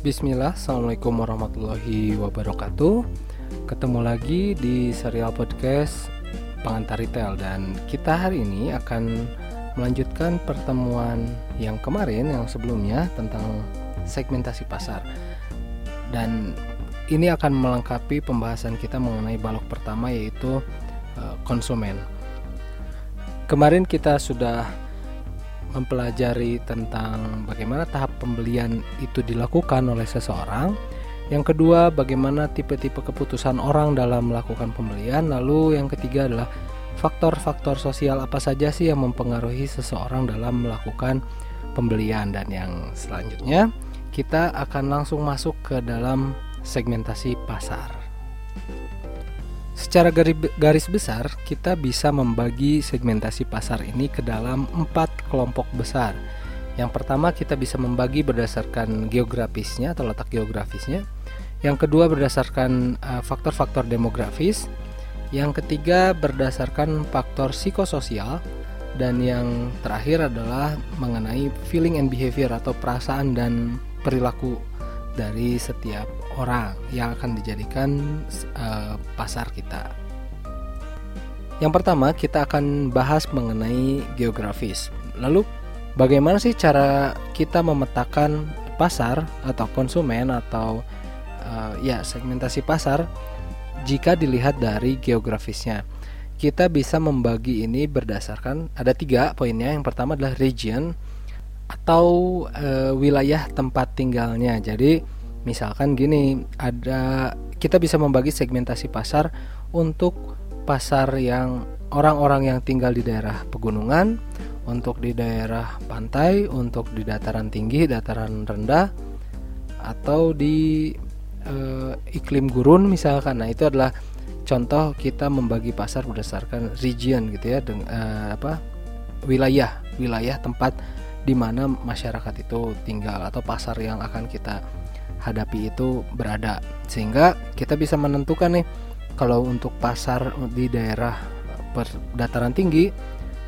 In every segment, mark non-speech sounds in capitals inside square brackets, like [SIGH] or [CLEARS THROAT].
Bismillah, Assalamualaikum warahmatullahi wabarakatuh. Ketemu lagi di serial podcast Pengantar Retail Dan kita hari ini akan melanjutkan pertemuan yang kemarin, yang sebelumnya Tentang segmentasi pasar Dan ini akan melengkapi pembahasan kita mengenai balok pertama yaitu uh, konsumen Kemarin kita sudah mempelajari tentang bagaimana tahap pembelian itu dilakukan oleh seseorang. Yang kedua, bagaimana tipe-tipe keputusan orang dalam melakukan pembelian. Lalu yang ketiga adalah faktor-faktor sosial apa saja sih yang mempengaruhi seseorang dalam melakukan pembelian dan yang selanjutnya kita akan langsung masuk ke dalam segmentasi pasar. Secara garis besar, kita bisa membagi segmentasi pasar ini ke dalam empat kelompok besar. Yang pertama, kita bisa membagi berdasarkan geografisnya atau letak geografisnya. Yang kedua, berdasarkan eh, faktor-faktor demografis. Yang ketiga, berdasarkan faktor psikososial. Dan yang terakhir adalah mengenai feeling and behavior atau perasaan dan perilaku dari setiap orang yang akan dijadikan uh, pasar kita. Yang pertama, kita akan bahas mengenai geografis. Lalu, bagaimana sih cara kita memetakan pasar atau konsumen atau uh, ya segmentasi pasar jika dilihat dari geografisnya? Kita bisa membagi ini berdasarkan ada tiga poinnya. Yang pertama adalah region atau uh, wilayah tempat tinggalnya. Jadi Misalkan gini, ada kita bisa membagi segmentasi pasar untuk pasar yang orang-orang yang tinggal di daerah pegunungan, untuk di daerah pantai, untuk di dataran tinggi, dataran rendah, atau di e, iklim gurun misalkan. Nah, itu adalah contoh kita membagi pasar berdasarkan region gitu ya, dengan e, apa wilayah, wilayah tempat di mana masyarakat itu tinggal atau pasar yang akan kita hadapi itu berada. Sehingga kita bisa menentukan nih kalau untuk pasar di daerah dataran tinggi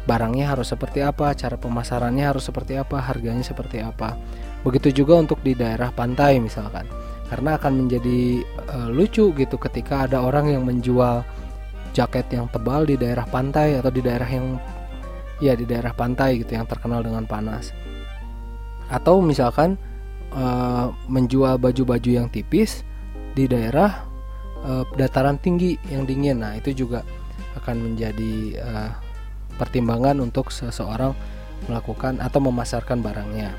barangnya harus seperti apa cara pemasarannya harus seperti apa harganya seperti apa. Begitu juga untuk di daerah pantai misalkan karena akan menjadi e, lucu gitu ketika ada orang yang menjual jaket yang tebal di daerah pantai atau di daerah yang ya di daerah pantai gitu yang terkenal dengan panas atau misalkan uh, menjual baju-baju yang tipis di daerah uh, dataran tinggi yang dingin. Nah, itu juga akan menjadi uh, pertimbangan untuk seseorang melakukan atau memasarkan barangnya.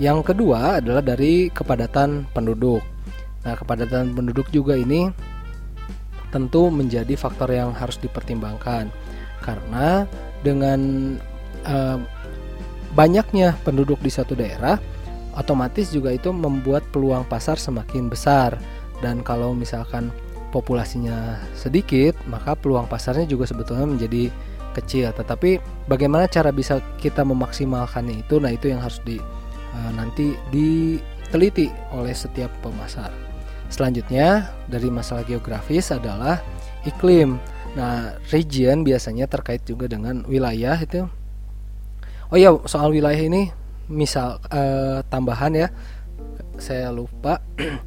Yang kedua adalah dari kepadatan penduduk. Nah, kepadatan penduduk juga ini tentu menjadi faktor yang harus dipertimbangkan. Karena dengan uh, banyaknya penduduk di satu daerah otomatis juga itu membuat peluang pasar semakin besar. Dan kalau misalkan populasinya sedikit maka peluang pasarnya juga sebetulnya menjadi kecil. Tetapi bagaimana cara bisa kita memaksimalkannya itu? Nah itu yang harus di uh, nanti diteliti oleh setiap pemasar selanjutnya dari masalah geografis adalah iklim. Nah region biasanya terkait juga dengan wilayah itu. Oh ya soal wilayah ini misal uh, tambahan ya. Saya lupa. [CLEARS THROAT]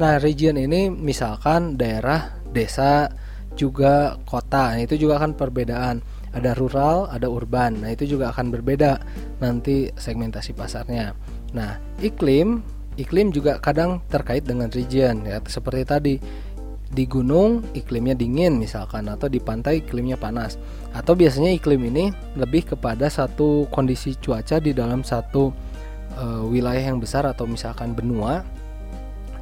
Nah region ini misalkan daerah desa juga kota. Nah, itu juga akan perbedaan. Ada rural ada urban. Nah itu juga akan berbeda nanti segmentasi pasarnya. Nah iklim iklim juga kadang terkait dengan region ya. Seperti tadi di gunung iklimnya dingin misalkan atau di pantai iklimnya panas. Atau biasanya iklim ini lebih kepada satu kondisi cuaca di dalam satu uh, wilayah yang besar atau misalkan benua.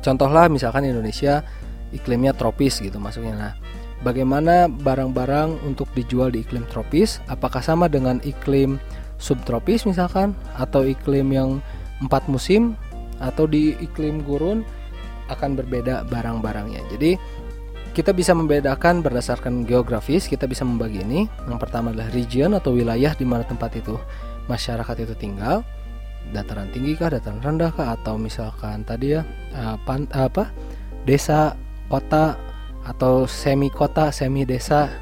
Contohlah misalkan Indonesia iklimnya tropis gitu masuknya nah bagaimana barang-barang untuk dijual di iklim tropis? Apakah sama dengan iklim subtropis misalkan atau iklim yang empat musim atau di iklim gurun akan berbeda barang-barangnya. Jadi kita bisa membedakan berdasarkan geografis kita bisa membagi ini. Yang pertama adalah region atau wilayah di mana tempat itu masyarakat itu tinggal. Dataran tinggi kah, dataran rendah kah, atau misalkan tadi ya uh, pan, apa desa, kota atau semi kota, semi desa,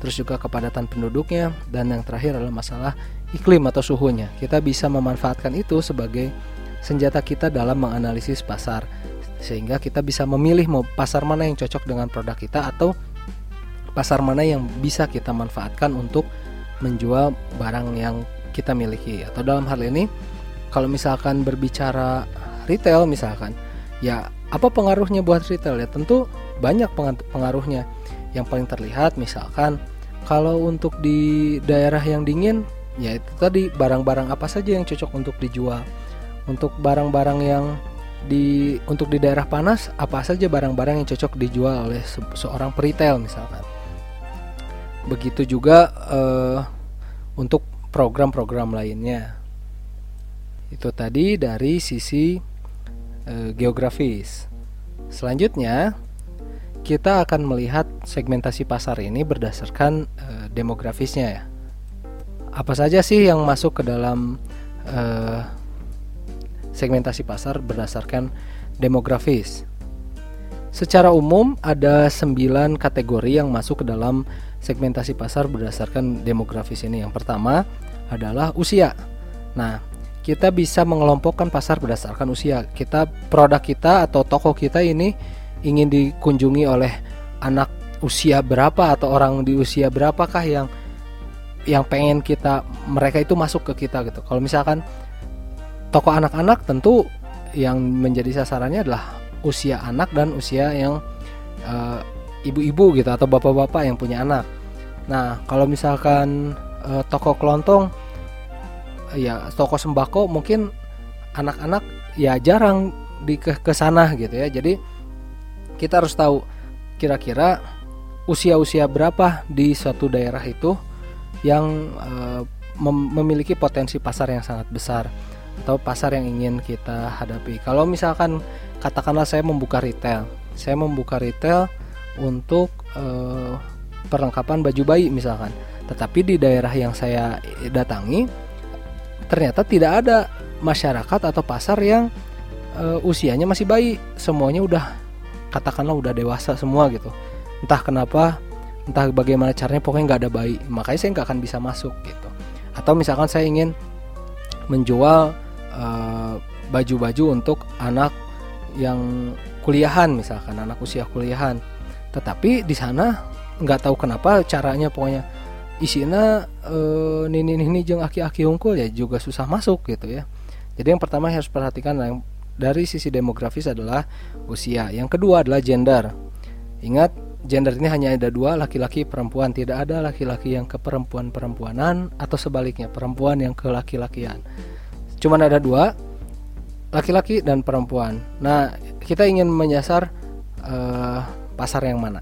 terus juga kepadatan penduduknya. Dan yang terakhir adalah masalah iklim atau suhunya. Kita bisa memanfaatkan itu sebagai senjata kita dalam menganalisis pasar sehingga kita bisa memilih mau pasar mana yang cocok dengan produk kita atau pasar mana yang bisa kita manfaatkan untuk menjual barang yang kita miliki. Atau dalam hal ini kalau misalkan berbicara retail misalkan ya apa pengaruhnya buat retail? Ya tentu banyak pengaruhnya. Yang paling terlihat misalkan kalau untuk di daerah yang dingin ya itu tadi barang-barang apa saja yang cocok untuk dijual untuk barang-barang yang di untuk di daerah panas apa saja barang-barang yang cocok dijual oleh se seorang peritel misalkan. Begitu juga uh, untuk program-program lainnya. Itu tadi dari sisi uh, geografis. Selanjutnya kita akan melihat segmentasi pasar ini berdasarkan uh, demografisnya ya. Apa saja sih yang masuk ke dalam uh, segmentasi pasar berdasarkan demografis. Secara umum ada 9 kategori yang masuk ke dalam segmentasi pasar berdasarkan demografis ini. Yang pertama adalah usia. Nah, kita bisa mengelompokkan pasar berdasarkan usia. Kita produk kita atau toko kita ini ingin dikunjungi oleh anak usia berapa atau orang di usia berapakah yang yang pengen kita mereka itu masuk ke kita gitu. Kalau misalkan toko anak-anak tentu yang menjadi sasarannya adalah usia anak dan usia yang uh, ibu-ibu gitu atau bapak-bapak yang punya anak. Nah, kalau misalkan uh, toko kelontong ya toko sembako mungkin anak-anak ya jarang di ke, ke sana gitu ya. Jadi kita harus tahu kira-kira usia-usia berapa di suatu daerah itu yang uh, mem memiliki potensi pasar yang sangat besar atau pasar yang ingin kita hadapi. Kalau misalkan katakanlah saya membuka retail, saya membuka retail untuk uh, perlengkapan baju bayi misalkan. Tetapi di daerah yang saya datangi ternyata tidak ada masyarakat atau pasar yang uh, usianya masih bayi, semuanya udah katakanlah udah dewasa semua gitu. Entah kenapa, entah bagaimana caranya pokoknya nggak ada bayi, makanya saya nggak akan bisa masuk gitu. Atau misalkan saya ingin menjual baju-baju uh, untuk anak yang kuliahan misalkan anak usia kuliahan. Tetapi di sana nggak tahu kenapa caranya pokoknya isinya uh, nini nini jeng aki-aki hungkul ya juga susah masuk gitu ya. Jadi yang pertama harus perhatikan yang dari sisi demografis adalah usia. Yang kedua adalah gender. Ingat gender ini hanya ada dua laki-laki perempuan. Tidak ada laki-laki yang ke perempuan perempuanan atau sebaliknya perempuan yang ke laki-lakian cuman ada dua laki-laki dan perempuan. Nah kita ingin menyasar uh, pasar yang mana?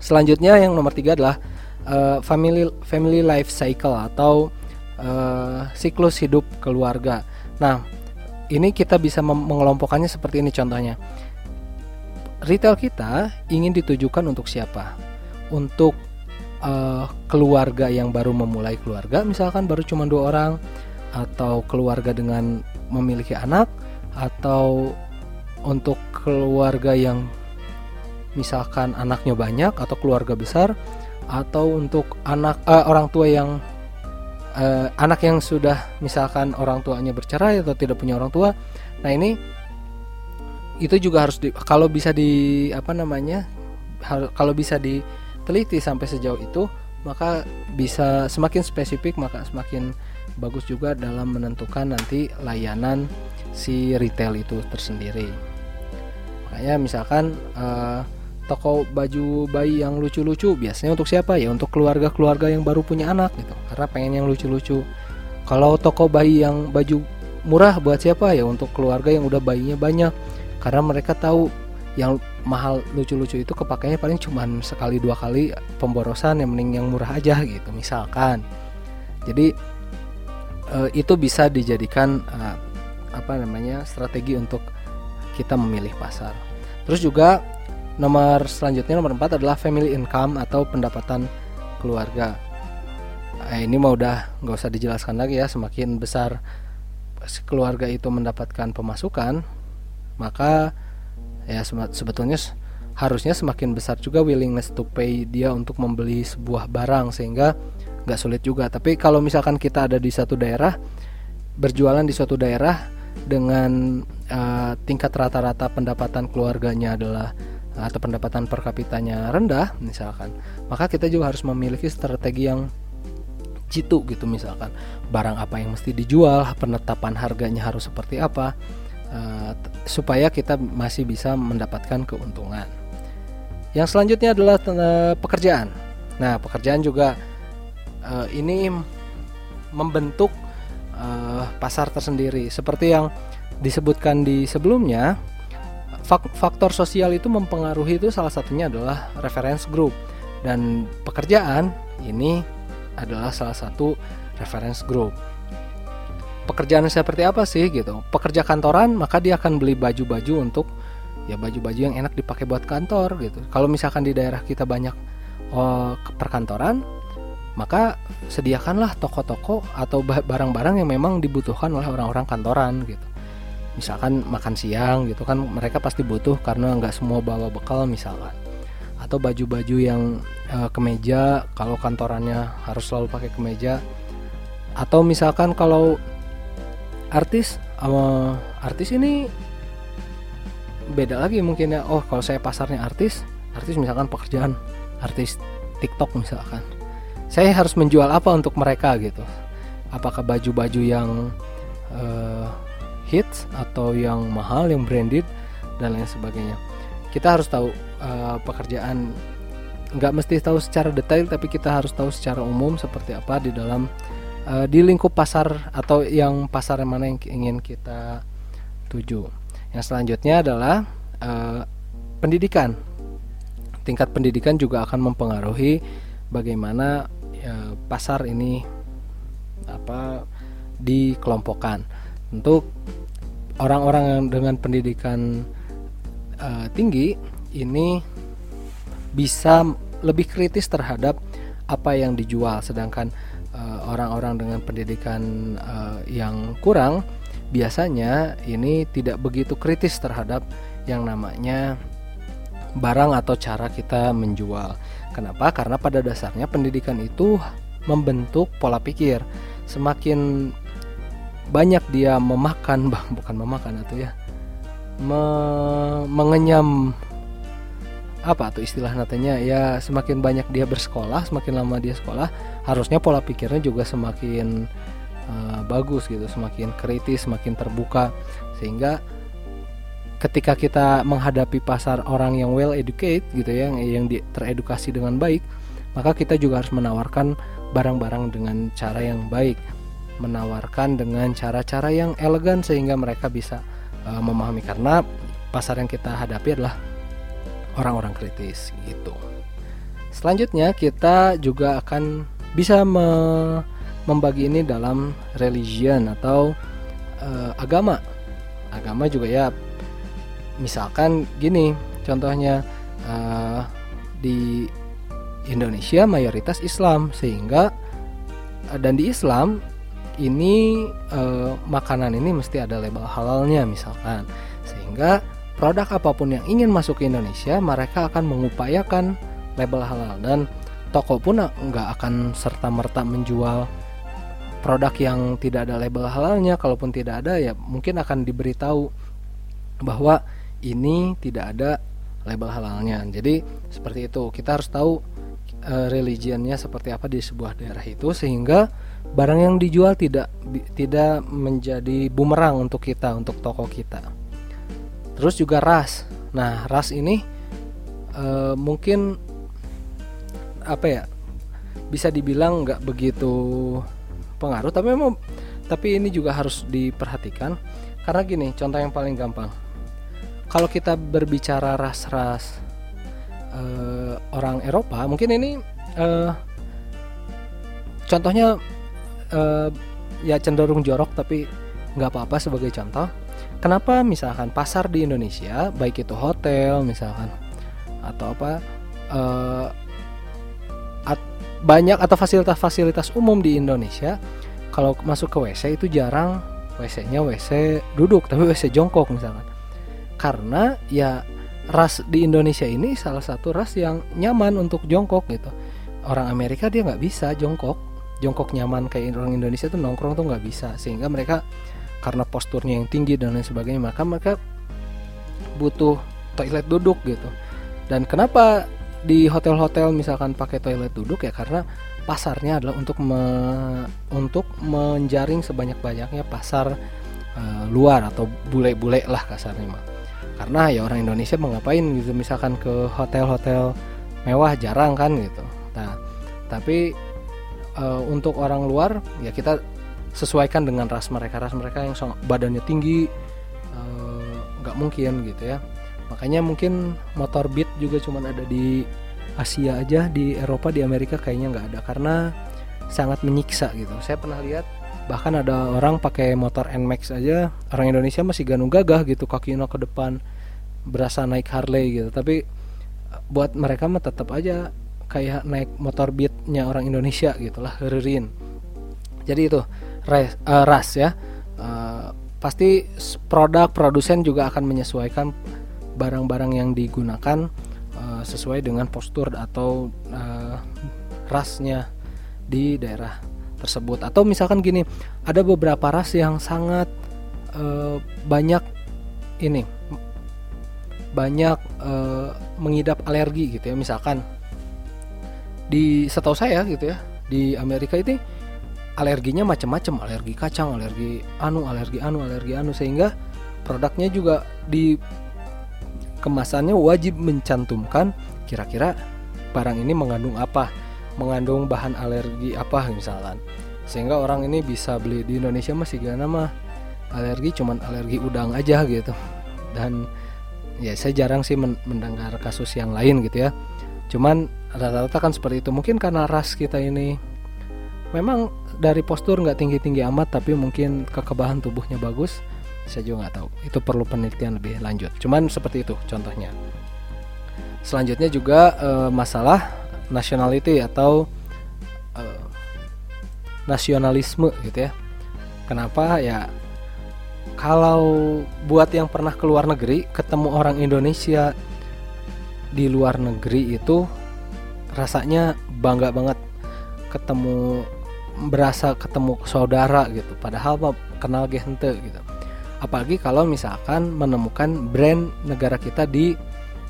Selanjutnya yang nomor tiga adalah uh, family family life cycle atau uh, siklus hidup keluarga. Nah ini kita bisa mengelompokkannya seperti ini contohnya. Retail kita ingin ditujukan untuk siapa? Untuk uh, keluarga yang baru memulai keluarga misalkan baru cuma dua orang atau keluarga dengan memiliki anak atau untuk keluarga yang misalkan anaknya banyak atau keluarga besar atau untuk anak uh, orang tua yang uh, anak yang sudah misalkan orang tuanya bercerai atau tidak punya orang tua. Nah ini itu juga harus di, kalau bisa di apa namanya kalau bisa diteliti sampai sejauh itu maka bisa semakin spesifik maka semakin bagus juga dalam menentukan nanti layanan si retail itu tersendiri. Makanya misalkan uh, toko baju bayi yang lucu-lucu biasanya untuk siapa ya? Untuk keluarga-keluarga yang baru punya anak gitu karena pengen yang lucu-lucu. Kalau toko bayi yang baju murah buat siapa ya? Untuk keluarga yang udah bayinya banyak karena mereka tahu yang mahal lucu-lucu itu kepakainya paling cuma sekali dua kali pemborosan yang mending yang murah aja gitu misalkan. Jadi uh, itu bisa dijadikan uh, apa namanya strategi untuk kita memilih pasar. Terus juga nomor selanjutnya nomor 4 adalah family income atau pendapatan keluarga. Nah, ini mau udah nggak usah dijelaskan lagi ya semakin besar keluarga itu mendapatkan pemasukan maka ya sebetulnya harusnya semakin besar juga willingness to pay dia untuk membeli sebuah barang sehingga nggak sulit juga. Tapi kalau misalkan kita ada di satu daerah berjualan di suatu daerah dengan uh, tingkat rata-rata pendapatan keluarganya adalah atau pendapatan per kapitanya rendah misalkan maka kita juga harus memiliki strategi yang jitu gitu misalkan. Barang apa yang mesti dijual penetapan harganya harus seperti apa uh, supaya kita masih bisa mendapatkan keuntungan. Yang selanjutnya adalah uh, pekerjaan. Nah pekerjaan juga uh, ini membentuk uh, pasar tersendiri seperti yang disebutkan di sebelumnya faktor sosial itu mempengaruhi itu salah satunya adalah reference group dan pekerjaan ini adalah salah satu reference group. Pekerjaan seperti apa sih gitu? Pekerja kantoran maka dia akan beli baju-baju untuk ya baju-baju yang enak dipakai buat kantor gitu. Kalau misalkan di daerah kita banyak oh, perkantoran, maka sediakanlah toko-toko atau barang-barang yang memang dibutuhkan oleh orang-orang kantoran gitu. Misalkan makan siang gitu kan mereka pasti butuh karena nggak semua bawa bekal misalkan. Atau baju-baju yang uh, kemeja kalau kantorannya harus selalu pakai kemeja. Atau misalkan kalau artis sama artis ini beda lagi mungkin ya oh kalau saya pasarnya artis artis misalkan pekerjaan artis TikTok misalkan saya harus menjual apa untuk mereka gitu? Apakah baju-baju yang uh, hits atau yang mahal yang branded dan lain sebagainya? Kita harus tahu uh, pekerjaan. Nggak mesti tahu secara detail tapi kita harus tahu secara umum seperti apa di dalam uh, di lingkup pasar atau yang pasar mana yang ingin kita tuju. Yang selanjutnya adalah uh, pendidikan. Tingkat pendidikan juga akan mempengaruhi bagaimana uh, pasar ini apa dikelompokkan untuk orang-orang dengan pendidikan uh, tinggi ini bisa lebih kritis terhadap apa yang dijual sedangkan eh, orang-orang uh, dengan pendidikan uh, yang kurang biasanya ini tidak begitu kritis terhadap yang namanya barang atau cara kita menjual. Kenapa? Karena pada dasarnya pendidikan itu membentuk pola pikir. Semakin banyak dia memakan bang [LAUGHS] bukan memakan atau ya me mengenyam apa tuh istilah natanya ya semakin banyak dia bersekolah semakin lama dia sekolah harusnya pola pikirnya juga semakin uh, bagus gitu semakin kritis semakin terbuka sehingga ketika kita menghadapi pasar orang yang well educated gitu ya yang, di, teredukasi dengan baik maka kita juga harus menawarkan barang-barang dengan cara yang baik menawarkan dengan cara-cara yang elegan sehingga mereka bisa uh, memahami karena pasar yang kita hadapi adalah orang-orang kritis gitu. Selanjutnya kita juga akan bisa me membagi ini dalam religion atau uh, agama. Agama juga ya misalkan gini contohnya uh, di Indonesia mayoritas Islam sehingga dan di Islam ini uh, makanan ini mesti ada label halalnya misalkan. Sehingga produk apa pun yang ingin masuk ke Indonesia mereka akan mengupayakan label halal. Dan toko pun nggak akan serta merta menjual produk yang tidak ada label halalnya. Kalaupun tidak ada ya mungkin akan diberitahu bahwa ini tidak ada label halalnya. Jadi seperti itu. Kita harus tahu uh, religionnya seperti apa di sebuah daerah itu sehingga barang yang dijual tidak tidak menjadi bumerang untuk kita untuk toko kita. Terus juga ras. Nah ras ini e, mungkin apa ya bisa dibilang nggak begitu pengaruh tapi memang tapi ini juga harus diperhatikan. Karena gini contoh yang paling gampang kalau kita berbicara ras-ras e, orang Eropa mungkin ini e, contohnya uh, ya cenderung jorok tapi nggak apa-apa sebagai contoh. Kenapa misalkan pasar di Indonesia baik itu hotel misalkan atau apa uh, at, banyak atau fasilitas-fasilitas umum di Indonesia kalau masuk ke WC itu jarang WC-nya WC duduk tapi WC jongkok misalkan karena ya ras di Indonesia ini salah satu ras yang nyaman untuk jongkok gitu. Orang Amerika dia nggak bisa jongkok. Jongkok nyaman kayak orang Indonesia tuh nongkrong tuh nggak bisa. Sehingga mereka karena posturnya yang tinggi dan lain sebagainya maka mereka butuh toilet duduk gitu. Dan kenapa di hotel-hotel misalkan pakai toilet duduk? Ya karena pasarnya adalah untuk me, untuk menjaring sebanyak-banyaknya pasar uh, luar atau bule-bule lah kasarnya mah karena ya orang Indonesia mau ngapain gitu misalkan ke hotel-hotel mewah jarang kan gitu. Nah tapi uh, untuk orang luar ya kita sesuaikan dengan ras mereka. Ras mereka yang badannya tinggi eh, nggak uh, mungkin gitu ya. Makanya mungkin motor beat juga cuma ada di Asia aja di Eropa di Amerika kayaknya nggak ada. Karena sangat menyiksa gitu. Saya pernah lihat bahkan ada orang pakai motor Nmax aja orang Indonesia masih ganung gagah gitu kakinya ke depan berasa naik Harley gitu. Tapi buat mereka mah tetap aja kayak naik motor beatnya orang Indonesia gitulah hererin jadi itu ras, uh, ras ya. Uh, pasti produk produsen juga akan menyesuaikan barang-barang yang digunakan uh, sesuai dengan postur atau uh, rasnya di daerah tersebut. Atau misalkan gini ada beberapa ras yang sangat uh, banyak ini banyak uh, mengidap alergi gitu ya. Misalkan di setahu saya gitu ya di Amerika itu alerginya macam-macam. Alergi kacang alergi anu alergi anu alergi anu. Sehingga produknya juga di kemasannya wajib mencantumkan kira-kira barang ini mengandung apa, mengandung bahan alergi apa misalkan. Sehingga orang ini bisa beli di Indonesia masih gak nama alergi cuman alergi udang aja gitu. Dan ya saya jarang sih mendengar kasus yang lain gitu ya. Cuman rata-rata kan seperti itu. Mungkin karena ras kita ini memang dari postur nggak tinggi-tinggi amat tapi mungkin kekebalan tubuhnya bagus saya juga nggak tahu itu perlu penelitian lebih lanjut cuman seperti itu contohnya selanjutnya juga e, masalah nationality atau e, nasionalisme gitu ya. Kenapa? Ya kalau buat yang pernah ke luar negeri ketemu orang Indonesia di luar negeri itu rasanya bangga banget. Ketemu berasa ketemu saudara gitu padahal kenal gente gitu. Apalagi kalau misalkan menemukan brand negara kita di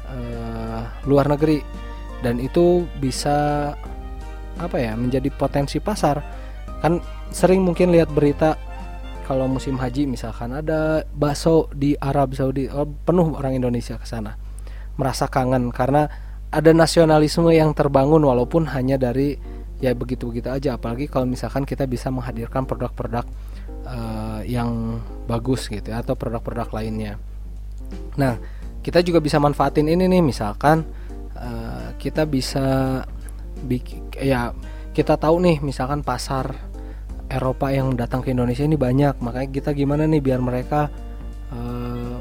uh, luar negeri dan itu bisa apa ya menjadi potensi pasar. Kan sering mungkin lihat berita kalau musim haji misalkan ada bakso di Arab Saudi oh, penuh orang Indonesia ke sana. Merasa kangen karena ada nasionalisme yang terbangun walaupun hanya dari ya begitu-begitu aja. Apalagi kalau misalkan kita bisa menghadirkan produk-produk uh, yang bagus gitu ya, atau produk-produk lainnya. Nah, kita juga bisa manfaatin ini nih misalkan uh, kita bisa ya kita tahu nih misalkan pasar Eropa yang datang ke Indonesia ini banyak, makanya kita gimana nih biar mereka uh,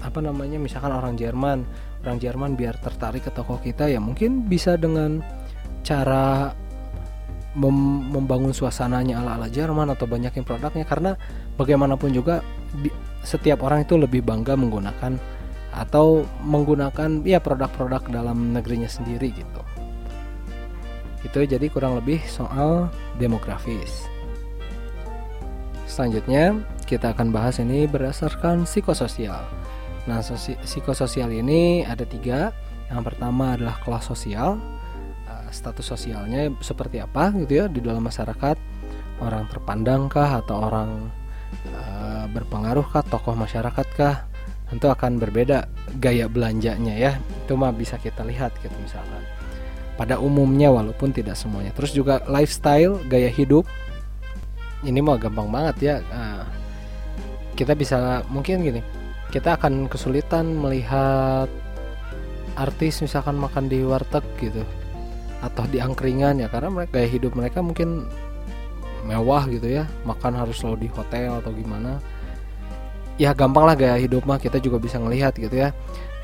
apa namanya misalkan orang Jerman, orang Jerman biar tertarik ke toko kita ya mungkin bisa dengan cara mem membangun suasananya ala-ala Jerman atau banyakin produknya. Karena bagaimanapun juga setiap orang itu lebih bangga menggunakan atau menggunakan ya produk-produk dalam negerinya sendiri gitu. Itu jadi kurang lebih soal demografis. Selanjutnya kita akan bahas ini berdasarkan psikososial. Nah, psikososial ini ada tiga. Yang pertama adalah kelas sosial, status sosialnya seperti apa gitu ya di dalam masyarakat orang terpandang kah atau orang uh, berpengaruh kah tokoh masyarakat kah tentu akan berbeda gaya belanjanya ya. Itu mah bisa kita lihat gitu misalkan. Pada umumnya walaupun tidak semuanya. Terus juga lifestyle gaya hidup. Ini mah gampang banget ya. Uh, kita bisa mungkin gini. Kita akan kesulitan melihat artis misalkan makan di warteg gitu. Atau di angkringan ya karena mereka gaya hidup mereka mungkin mewah gitu ya. Makan harus selalu di hotel atau gimana ya gampang lah gaya hidup mah kita juga bisa ngelihat gitu ya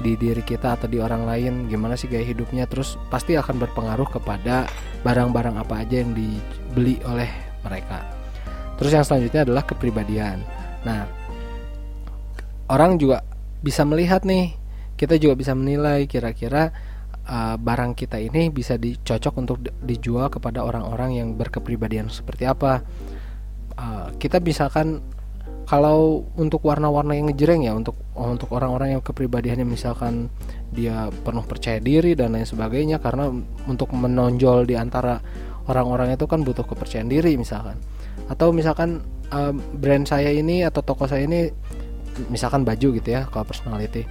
di diri kita atau di orang lain gimana sih gaya hidupnya terus pasti akan berpengaruh kepada barang-barang apa aja yang dibeli oleh mereka Terus yang selanjutnya adalah kepribadian. Nah, orang juga bisa melihat nih, kita juga bisa menilai kira-kira uh, barang kita ini bisa dicocok untuk dijual kepada orang-orang yang berkepribadian seperti apa. Uh, kita misalkan kalau untuk warna-warna yang ngejreng ya untuk untuk orang-orang yang kepribadiannya misalkan dia penuh percaya diri dan lain sebagainya karena untuk menonjol di antara orang-orang itu kan butuh kepercayaan diri misalkan. Atau misalkan uh, brand saya ini atau toko saya ini misalkan baju gitu ya kalau personality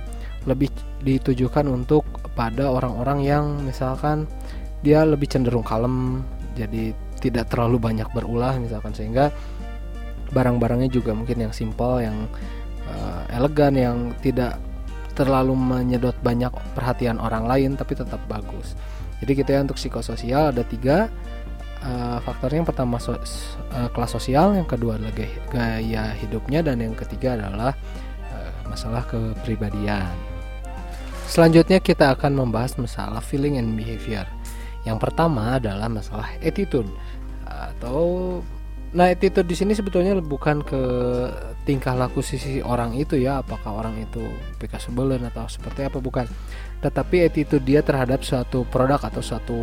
lebih ditujukan untuk pada orang-orang yang misalkan dia lebih cenderung kalem jadi tidak terlalu banyak berulah misalkan. Sehingga barang-barangnya juga mungkin yang simple yang uh, elegan yang tidak terlalu menyedot banyak perhatian orang lain tapi tetap bagus. Jadi kita ya untuk psikososial ada tiga uh, faktornya. Yang pertama so, uh, kelas sosial. Yang kedua adalah gaya, gaya hidupnya. Dan yang ketiga adalah uh, masalah kepribadian. Selanjutnya kita akan membahas masalah feeling and behavior. Yang pertama adalah masalah attitude atau Nah, attitude di sini sebetulnya bukan ke tingkah laku sisi orang itu ya, apakah orang itu sebelen atau seperti apa bukan. Tetapi attitude dia terhadap suatu produk atau suatu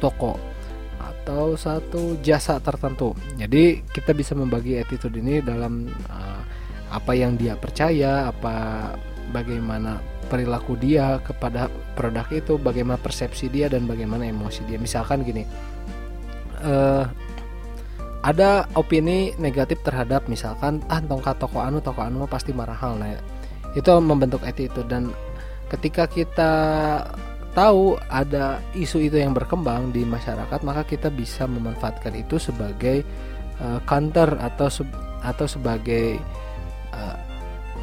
toko atau satu jasa tertentu. Jadi kita bisa membagi attitude ini dalam uh, apa yang dia percaya, apa bagaimana perilaku dia kepada produk itu, bagaimana persepsi dia dan bagaimana emosi dia. Misalkan gini, uh, ada opini negatif terhadap misalkan ah tongkat toko anu toko anu pasti marahal nah itu membentuk attitude dan ketika kita tahu ada isu itu yang berkembang di masyarakat maka kita bisa memanfaatkan itu sebagai uh, counter atau se atau sebagai uh,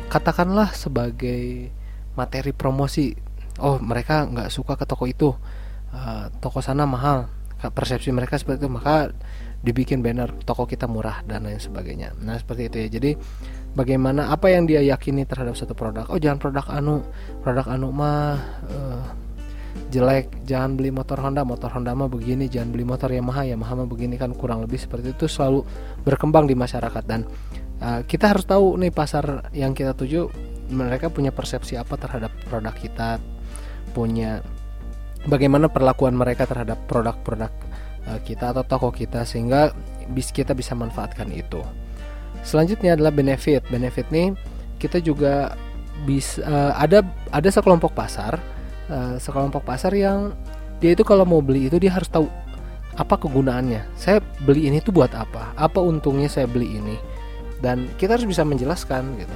katakanlah sebagai materi promosi. Oh mereka nggak suka ke toko itu. Uh, toko sana mahal. Persepsi mereka seperti itu. Maka dibikin banner toko kita murah dan lain sebagainya. Nah seperti itu ya. Jadi bagaimana apa yang dia yakini terhadap satu produk. Oh jangan produk anu, produk anu mah uh, jelek. Jangan beli motor Honda, motor Honda mah begini. Jangan beli motor Yamaha, Yamaha mah begini kan kurang lebih seperti itu selalu berkembang di masyarakat dan uh, kita harus tahu nih pasar yang kita tuju mereka punya persepsi apa terhadap produk kita, punya bagaimana perlakuan mereka terhadap produk-produk kita atau toko kita sehingga bis kita bisa manfaatkan itu. Selanjutnya adalah benefit. Benefit nih kita juga bisa uh, ada ada sekelompok pasar uh, sekelompok pasar yang dia itu kalau mau beli itu dia harus tahu apa kegunaannya. Saya beli ini tuh buat apa? Apa untungnya saya beli ini? Dan kita harus bisa menjelaskan gitu.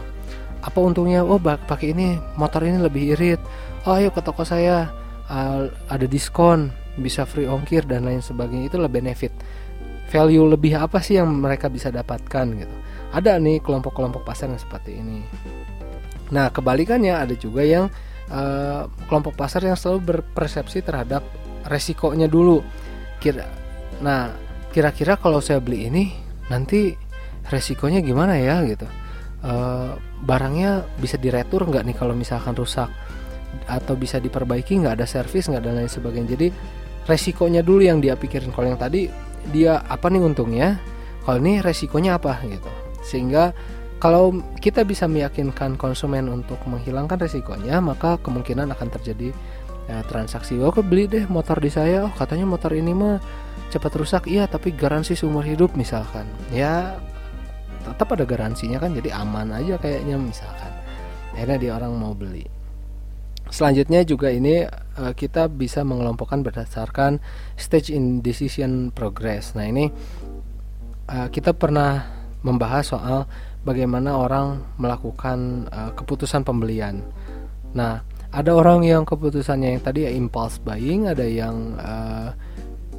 Apa untungnya? Oh, pakai ini motor ini lebih irit. Oh, ayo ke toko saya uh, ada diskon bisa free ongkir dan lain sebagainya itulah benefit. Value lebih apa sih yang mereka bisa dapatkan gitu? Ada nih kelompok-kelompok pasar yang seperti ini. Nah kebalikannya ada juga yang uh, kelompok pasar yang selalu berpersepsi terhadap resikonya dulu. Kira nah kira-kira kalau saya beli ini nanti resikonya gimana ya gitu? Uh, barangnya bisa diretur nggak nih kalau misalkan rusak? Atau bisa diperbaiki nggak ada servis nggak dan lain sebagainya? Jadi resikonya dulu yang dia pikirin. Kalau yang tadi dia apa nih untungnya? Kalau ini resikonya apa gitu. Sehingga kalau kita bisa meyakinkan konsumen untuk menghilangkan resikonya maka kemungkinan akan terjadi ya, transaksi. Oh beli deh motor di saya? Oh katanya motor ini mah cepat rusak. Iya tapi garansi seumur hidup misalkan. Ya tetap ada garansinya kan jadi aman aja kayaknya misalkan. Akhirnya dia orang mau beli. Selanjutnya juga ini uh, kita bisa mengelompokkan berdasarkan stage in decision progress. Nah, ini uh, kita pernah membahas soal bagaimana orang melakukan uh, keputusan pembelian. Nah, ada orang yang keputusannya yang tadi ya impulse buying, ada yang uh,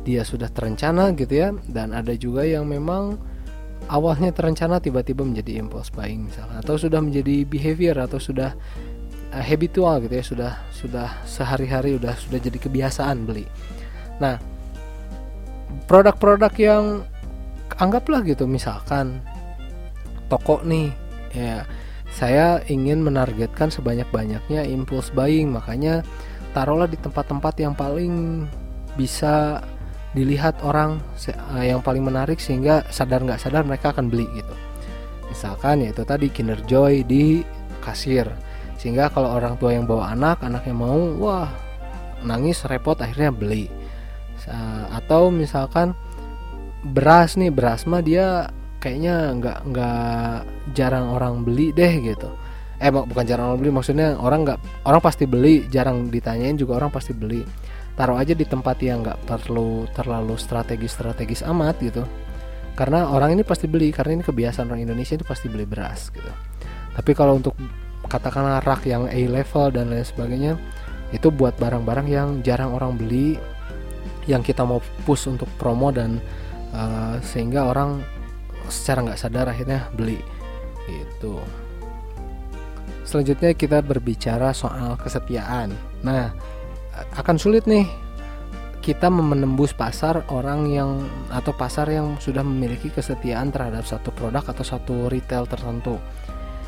dia sudah terencana gitu ya, dan ada juga yang memang awalnya terencana tiba-tiba menjadi impulse buying misalnya atau sudah menjadi behavior atau sudah uh, habitual gitu ya sudah sudah sehari-hari udah sudah jadi kebiasaan beli. Nah produk-produk yang anggaplah gitu misalkan toko nih ya saya ingin menargetkan sebanyak-banyaknya impulse buying makanya taruhlah di tempat-tempat yang paling bisa dilihat orang uh, yang paling menarik sehingga sadar nggak sadar mereka akan beli gitu. Misalkan yaitu tadi Kinder Joy di kasir sehingga kalau orang tua yang bawa anak anaknya mau wah nangis repot akhirnya beli. Atau misalkan beras nih beras mah dia kayaknya nggak nggak jarang orang beli deh gitu. Eh bukan jarang orang beli maksudnya orang nggak orang pasti beli jarang ditanyain juga orang pasti beli. Taruh aja di tempat yang nggak perlu terlalu strategis-strategis amat gitu. Karena orang ini pasti beli karena ini kebiasaan orang Indonesia itu pasti beli beras gitu. Tapi kalau untuk katakanlah rak yang A level dan lain sebagainya itu buat barang-barang yang jarang orang beli yang kita mau push untuk promo dan uh, sehingga orang secara nggak sadar akhirnya beli gitu selanjutnya kita berbicara soal kesetiaan nah akan sulit nih kita menembus pasar orang yang atau pasar yang sudah memiliki kesetiaan terhadap satu produk atau satu retail tertentu.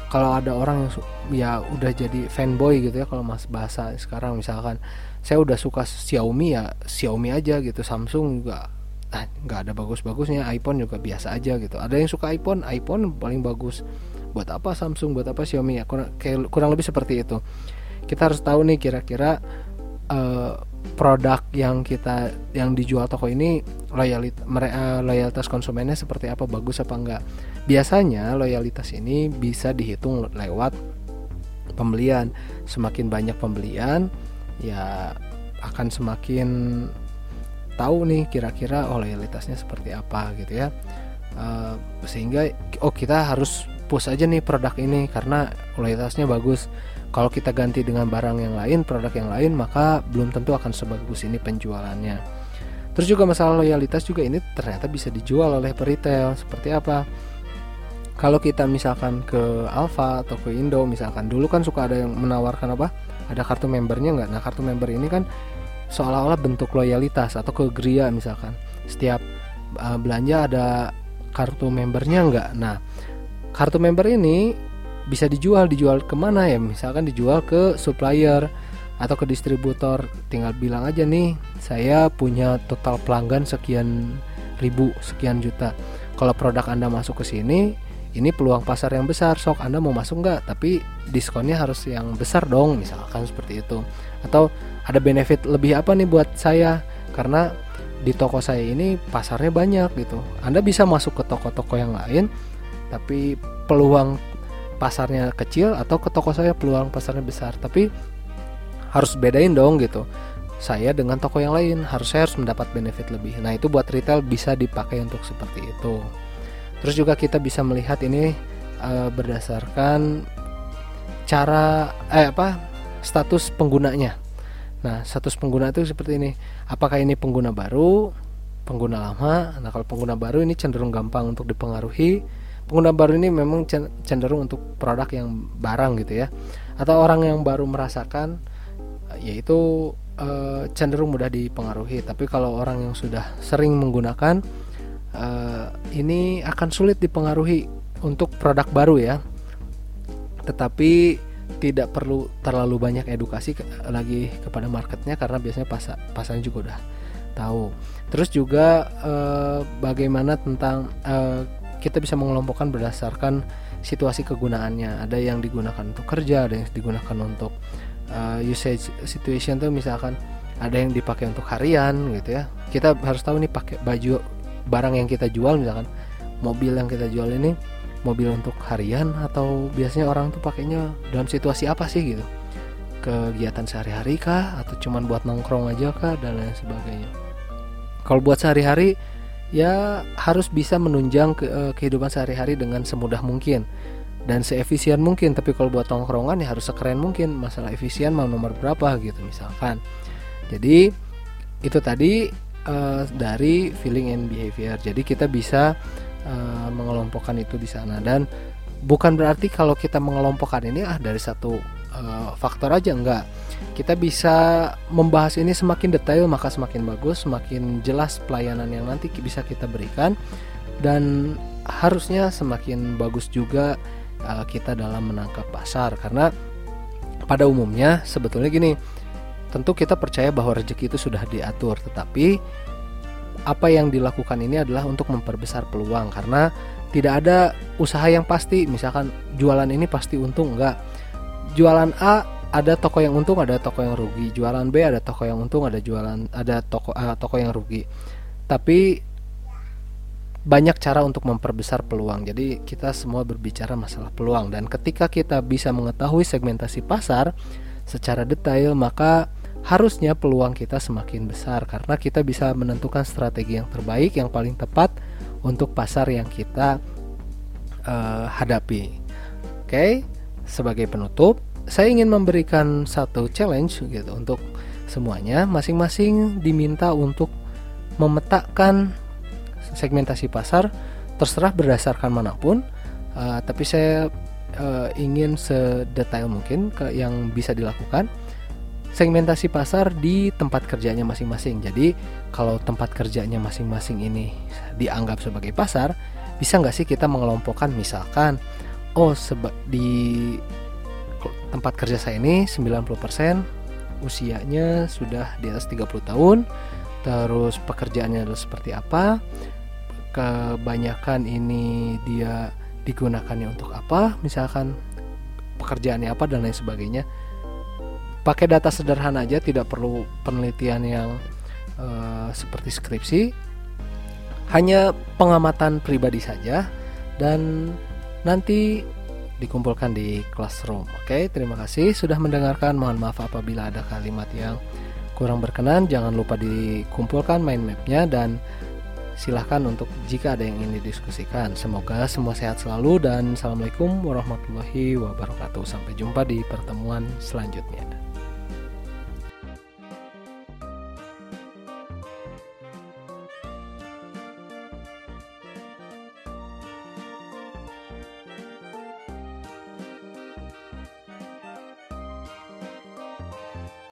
Kalau ada orang yang ya udah jadi fanboy gitu ya kalau mas bahasa sekarang misalkan saya udah suka Xiaomi ya Xiaomi aja gitu Samsung juga ah, nggak ada bagus-bagusnya iPhone juga biasa aja gitu. Ada yang suka iPhone iPhone paling bagus. Buat apa Samsung buat apa Xiaomi ya? Kurang, kurang lebih seperti itu. Kita harus tahu nih kira-kira uh, produk yang kita yang dijual toko ini loyalitas uh, loyalitas konsumennya seperti apa bagus apa enggak biasanya loyalitas ini bisa dihitung lewat pembelian semakin banyak pembelian ya akan semakin tahu nih kira-kira oh loyalitasnya seperti apa gitu ya uh, sehingga oh kita harus push aja nih produk ini karena loyalitasnya bagus kalau kita ganti dengan barang yang lain, produk yang lain, maka belum tentu akan sebagus ini penjualannya. Terus juga masalah loyalitas juga ini ternyata bisa dijual oleh peritel. Seperti apa? Kalau kita misalkan ke Alfa atau ke Indo misalkan dulu kan suka ada yang menawarkan apa? Ada kartu membernya nggak? Nah kartu member ini kan seolah-olah bentuk loyalitas atau ke Gria misalkan. Setiap uh, belanja ada kartu membernya nggak? Nah kartu member ini bisa dijual dijual ke mana ya misalkan dijual ke supplier atau ke distributor tinggal bilang aja nih saya punya total pelanggan sekian ribu sekian juta kalau produk anda masuk ke sini ini peluang pasar yang besar sok anda mau masuk nggak? Tapi diskonnya harus yang besar dong misalkan seperti itu. Atau ada benefit lebih apa nih buat saya? Karena di toko saya ini pasarnya banyak gitu. Anda bisa masuk ke toko-toko yang lain tapi peluang pasarnya kecil atau ke toko saya peluang pasarnya besar. Tapi harus bedain dong gitu. Saya dengan toko yang lain harus saya harus mendapat benefit lebih. Nah itu buat retail bisa dipakai untuk seperti itu terus juga kita bisa melihat ini uh, berdasarkan cara eh apa status penggunanya. Nah status pengguna itu seperti ini. Apakah ini pengguna baru pengguna lama? Nah kalau pengguna baru ini cenderung gampang untuk dipengaruhi. Pengguna baru ini memang cenderung untuk produk yang barang gitu ya. Atau orang yang baru merasakan yaitu e, cenderung mudah dipengaruhi. Tapi kalau orang yang sudah sering menggunakan e, ini akan sulit dipengaruhi untuk produk baru ya tetapi tidak perlu terlalu banyak edukasi ke, lagi kepada marketnya karena biasanya pasar pasarnya juga udah tahu terus juga e, bagaimana tentang e, kita bisa mengelompokkan berdasarkan situasi kegunaannya. Ada yang digunakan untuk kerja, ada yang digunakan untuk uh, usage situation tuh misalkan ada yang dipakai untuk harian gitu ya. Kita harus tahu nih pakai baju barang yang kita jual misalkan mobil yang kita jual ini mobil untuk harian atau biasanya orang tuh pakainya dalam situasi apa sih gitu? Kegiatan sehari-hari kah atau cuman buat nongkrong aja kah dan lain sebagainya? Kalau buat sehari-hari ya harus bisa menunjang ke, uh, kehidupan sehari-hari dengan semudah mungkin dan seefisien mungkin. Tapi kalau buat tongkrongan ya harus sekeren mungkin. Masalah efisien mau nomor berapa gitu misalkan. Jadi itu tadi uh, dari feeling and behavior. Jadi kita bisa uh, mengelompokkan itu di sana. Dan bukan berarti kalau kita mengelompokkan ini ah dari satu uh, faktor aja enggak. Kita bisa membahas ini semakin detail maka semakin bagus semakin jelas pelayanan yang nanti bisa kita berikan. Dan harusnya semakin bagus juga uh, kita dalam menangkap pasar. Karena pada umumnya sebetulnya gini tentu kita percaya bahwa rezeki itu sudah diatur tetapi apa yang dilakukan ini adalah untuk memperbesar peluang karena tidak ada usaha yang pasti. Misalkan jualan ini pasti untung enggak. Jualan A ada toko yang untung ada toko yang rugi. Jualan B ada toko yang untung ada jualan ada toko uh, toko yang rugi. Tapi banyak cara untuk memperbesar peluang. Jadi kita semua berbicara masalah peluang. Dan ketika kita bisa mengetahui segmentasi pasar secara detail maka harusnya peluang kita semakin besar karena kita bisa menentukan strategi yang terbaik yang paling tepat untuk pasar yang kita uh, hadapi. Oke, okay? sebagai penutup, saya ingin memberikan satu challenge gitu untuk semuanya. Masing-masing diminta untuk memetakan segmentasi pasar terserah berdasarkan mana pun. Uh, tapi saya uh, ingin sedetail mungkin ke yang bisa dilakukan segmentasi pasar di tempat kerjanya masing-masing. Jadi kalau tempat kerjanya masing-masing ini dianggap sebagai pasar, bisa nggak sih kita mengelompokkan misalkan, oh di tempat kerja saya ini 90% usianya sudah di atas 30 tahun, terus pekerjaannya adalah seperti apa, kebanyakan ini dia digunakannya untuk apa, misalkan pekerjaannya apa dan lain sebagainya. Pakai data sederhana aja tidak perlu penelitian yang uh, seperti skripsi. Hanya pengamatan pribadi saja dan nanti dikumpulkan di classroom. Oke terima kasih sudah mendengarkan. Mohon maaf apabila ada kalimat yang kurang berkenan. Jangan lupa dikumpulkan mind mapnya dan silahkan untuk jika ada yang ingin didiskusikan. Semoga semua sehat selalu dan assalamualaikum warahmatullahi wabarakatuh. Sampai jumpa di pertemuan selanjutnya